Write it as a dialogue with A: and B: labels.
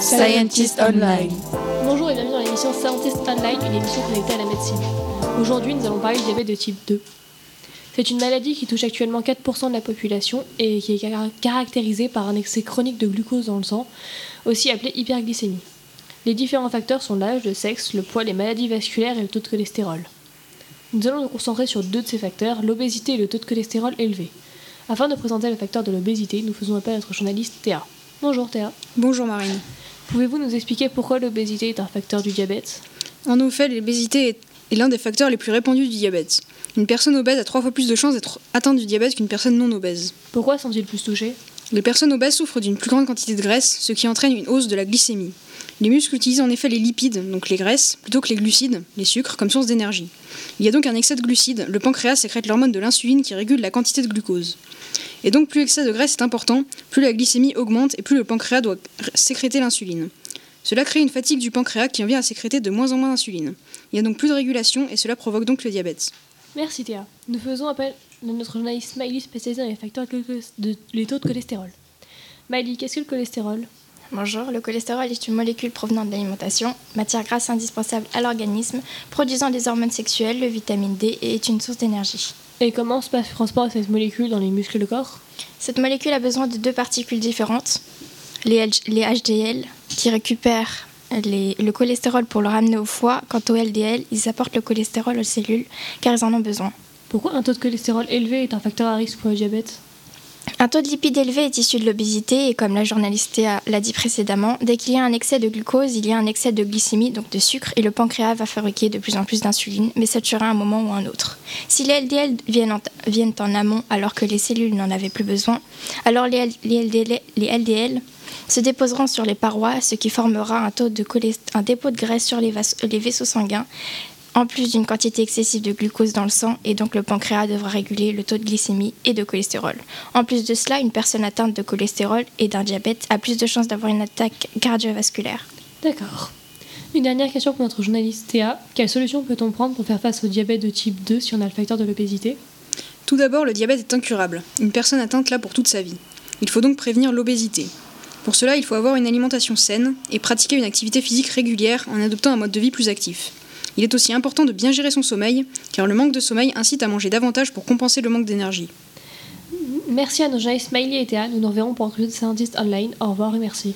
A: Scientist Online.
B: Bonjour et bienvenue dans l'émission Scientist Online, une émission connectée à la médecine. Aujourd'hui, nous allons parler du diabète de type 2. C'est une maladie qui touche actuellement 4% de la population et qui est car- caractérisée par un excès chronique de glucose dans le sang, aussi appelé hyperglycémie. Les différents facteurs sont l'âge, le sexe, le poids, les maladies vasculaires et le taux de cholestérol. Nous allons nous concentrer sur deux de ces facteurs, l'obésité et le taux de cholestérol élevé. Afin de présenter le facteur de l'obésité, nous faisons appel à notre journaliste Théa. Bonjour Théa.
C: Bonjour Marine.
B: Pouvez-vous nous expliquer pourquoi l'obésité est un facteur du diabète?
C: En effet, l'obésité est- est l'un des facteurs les plus répandus du diabète. Une personne obèse a trois fois plus de chances d'être atteinte du diabète qu'une personne non obèse.
B: Pourquoi sont-ils plus touchés?
C: Les personnes obèses souffrent d'une plus grande quantité de graisse, ce qui entraîne une hausse de la glycémie. Les muscles utilisent en effet les lipides, donc les graisses, plutôt que les glucides, les sucres, comme source d'énergie. Il y a donc un excès de glucides, le pancréas sécrète l'hormone de l'insuline qui régule la quantité de glucose. Et donc plus l'excès de graisse est important, plus la glycémie augmente et plus le pancréas doit sécréter l'insuline. Cela crée une fatigue du pancréas qui en vient à sécréter de moins en moins d'insuline. Il y a donc plus de régulation et cela provoque donc le diabète.
B: Merci Théa. Nous faisons appel à notre journaliste Smiley spécialisé dans les facteurs de, les taux de cholestérol. Smiley, qu'est-ce que le cholestérol?
A: Bonjour, le cholestérol est une molécule provenant de l'alimentation, matière grasse indispensable à l'organisme, produisant des hormones sexuelles, le vitamine D et est une source d'énergie.
B: Et comment se passe le transport de cette molécule dans les muscles le corps?
A: Cette molécule a besoin de deux particules différentes, les, les HDL, qui récupèrent les- le cholestérol pour le ramener au foie. Quant aux LDL, ils apportent le cholestérol aux cellules car ils en ont besoin.
B: Pourquoi un taux de cholestérol élevé est un facteur à risque pour le diabète?
A: Un taux de lipides élevé est issu de l'obésité et comme la journaliste l'a dit précédemment, dès qu'il y a un excès de glucose, il y a un excès de glycémie, donc de sucre, et le pancréas va fabriquer de plus en plus d'insuline, mais ça tuera un moment ou un autre. Si les LDL viennent en, viennent en amont alors que les cellules n'en avaient plus besoin, alors les, L- les LDL, les LDL se déposeront sur les parois, ce qui formera un, taux de un dépôt de graisse sur les, vas- les vaisseaux sanguins, en plus d'une quantité excessive de glucose dans le sang, et donc le pancréas devra réguler le taux de glycémie et de cholestérol. En plus de cela, une personne atteinte de cholestérol et d'un diabète a plus de chances d'avoir une attaque cardiovasculaire.
B: D'accord. Une dernière question pour notre journaliste Théa. Quelle solution peut-on prendre pour faire face au diabète de type 2 si on a le facteur de l'obésité?
C: Tout d'abord, le diabète est incurable. Une personne atteinte là pour toute sa vie. Il faut donc prévenir l'obésité. Pour cela, il faut avoir une alimentation saine et pratiquer une activité physique régulière en adoptant un mode de vie plus actif. Il est aussi important de bien gérer son sommeil, car le manque de sommeil incite à manger davantage pour compenser le manque d'énergie.
B: Merci à nos journalistes Smiley et Théa. Nous nous reverrons pour un de Scientist Online. Au revoir et merci.